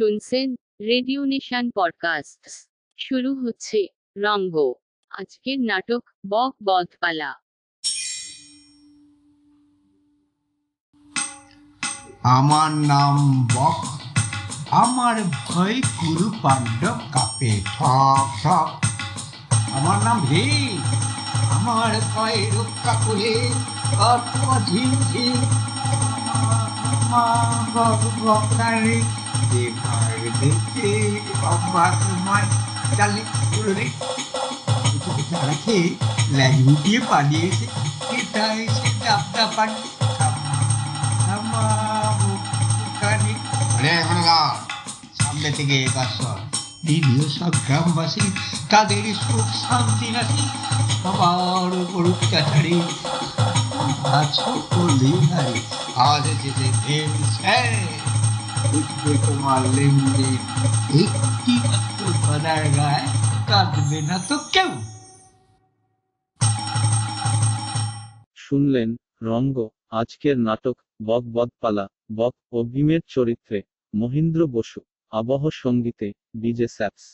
শুনছেন radio nation podcast শুরু হচ্ছে রঙ্গ। আজকের নাটক বক বধপালা আমার নাম বক। আমার ভয় কুরু পাণ্ডব কাপে ঠক ঠক আমার নাম হে। আমার ভয় রক্ষা করে কত ঝিম ঝিম বকারে দেখার দেখে অবাক মার চালে উড়ে রে তারা খেয়ে ল্যাজ গুটিয়ে পালিয়েছে এটা এসে ডাবটা পানি সামনে থেকে একাশ দিদিও সব গ্রামবাসী তাদের সুখ শান্তি নাকি সবার উপর অত্যাচারী আছো করলেই হারে আজ এসেছে ভেল একটি গায়ে কাঁদবে না তো কেউ শুনলেন রঙ্গ, আজকের নাটক, বক বদপালা, বক ও ভীমের চরিত্রে, মহেন্দ্র বসু, আবহ সঙ্গীতে, ডিজে স্যাপস।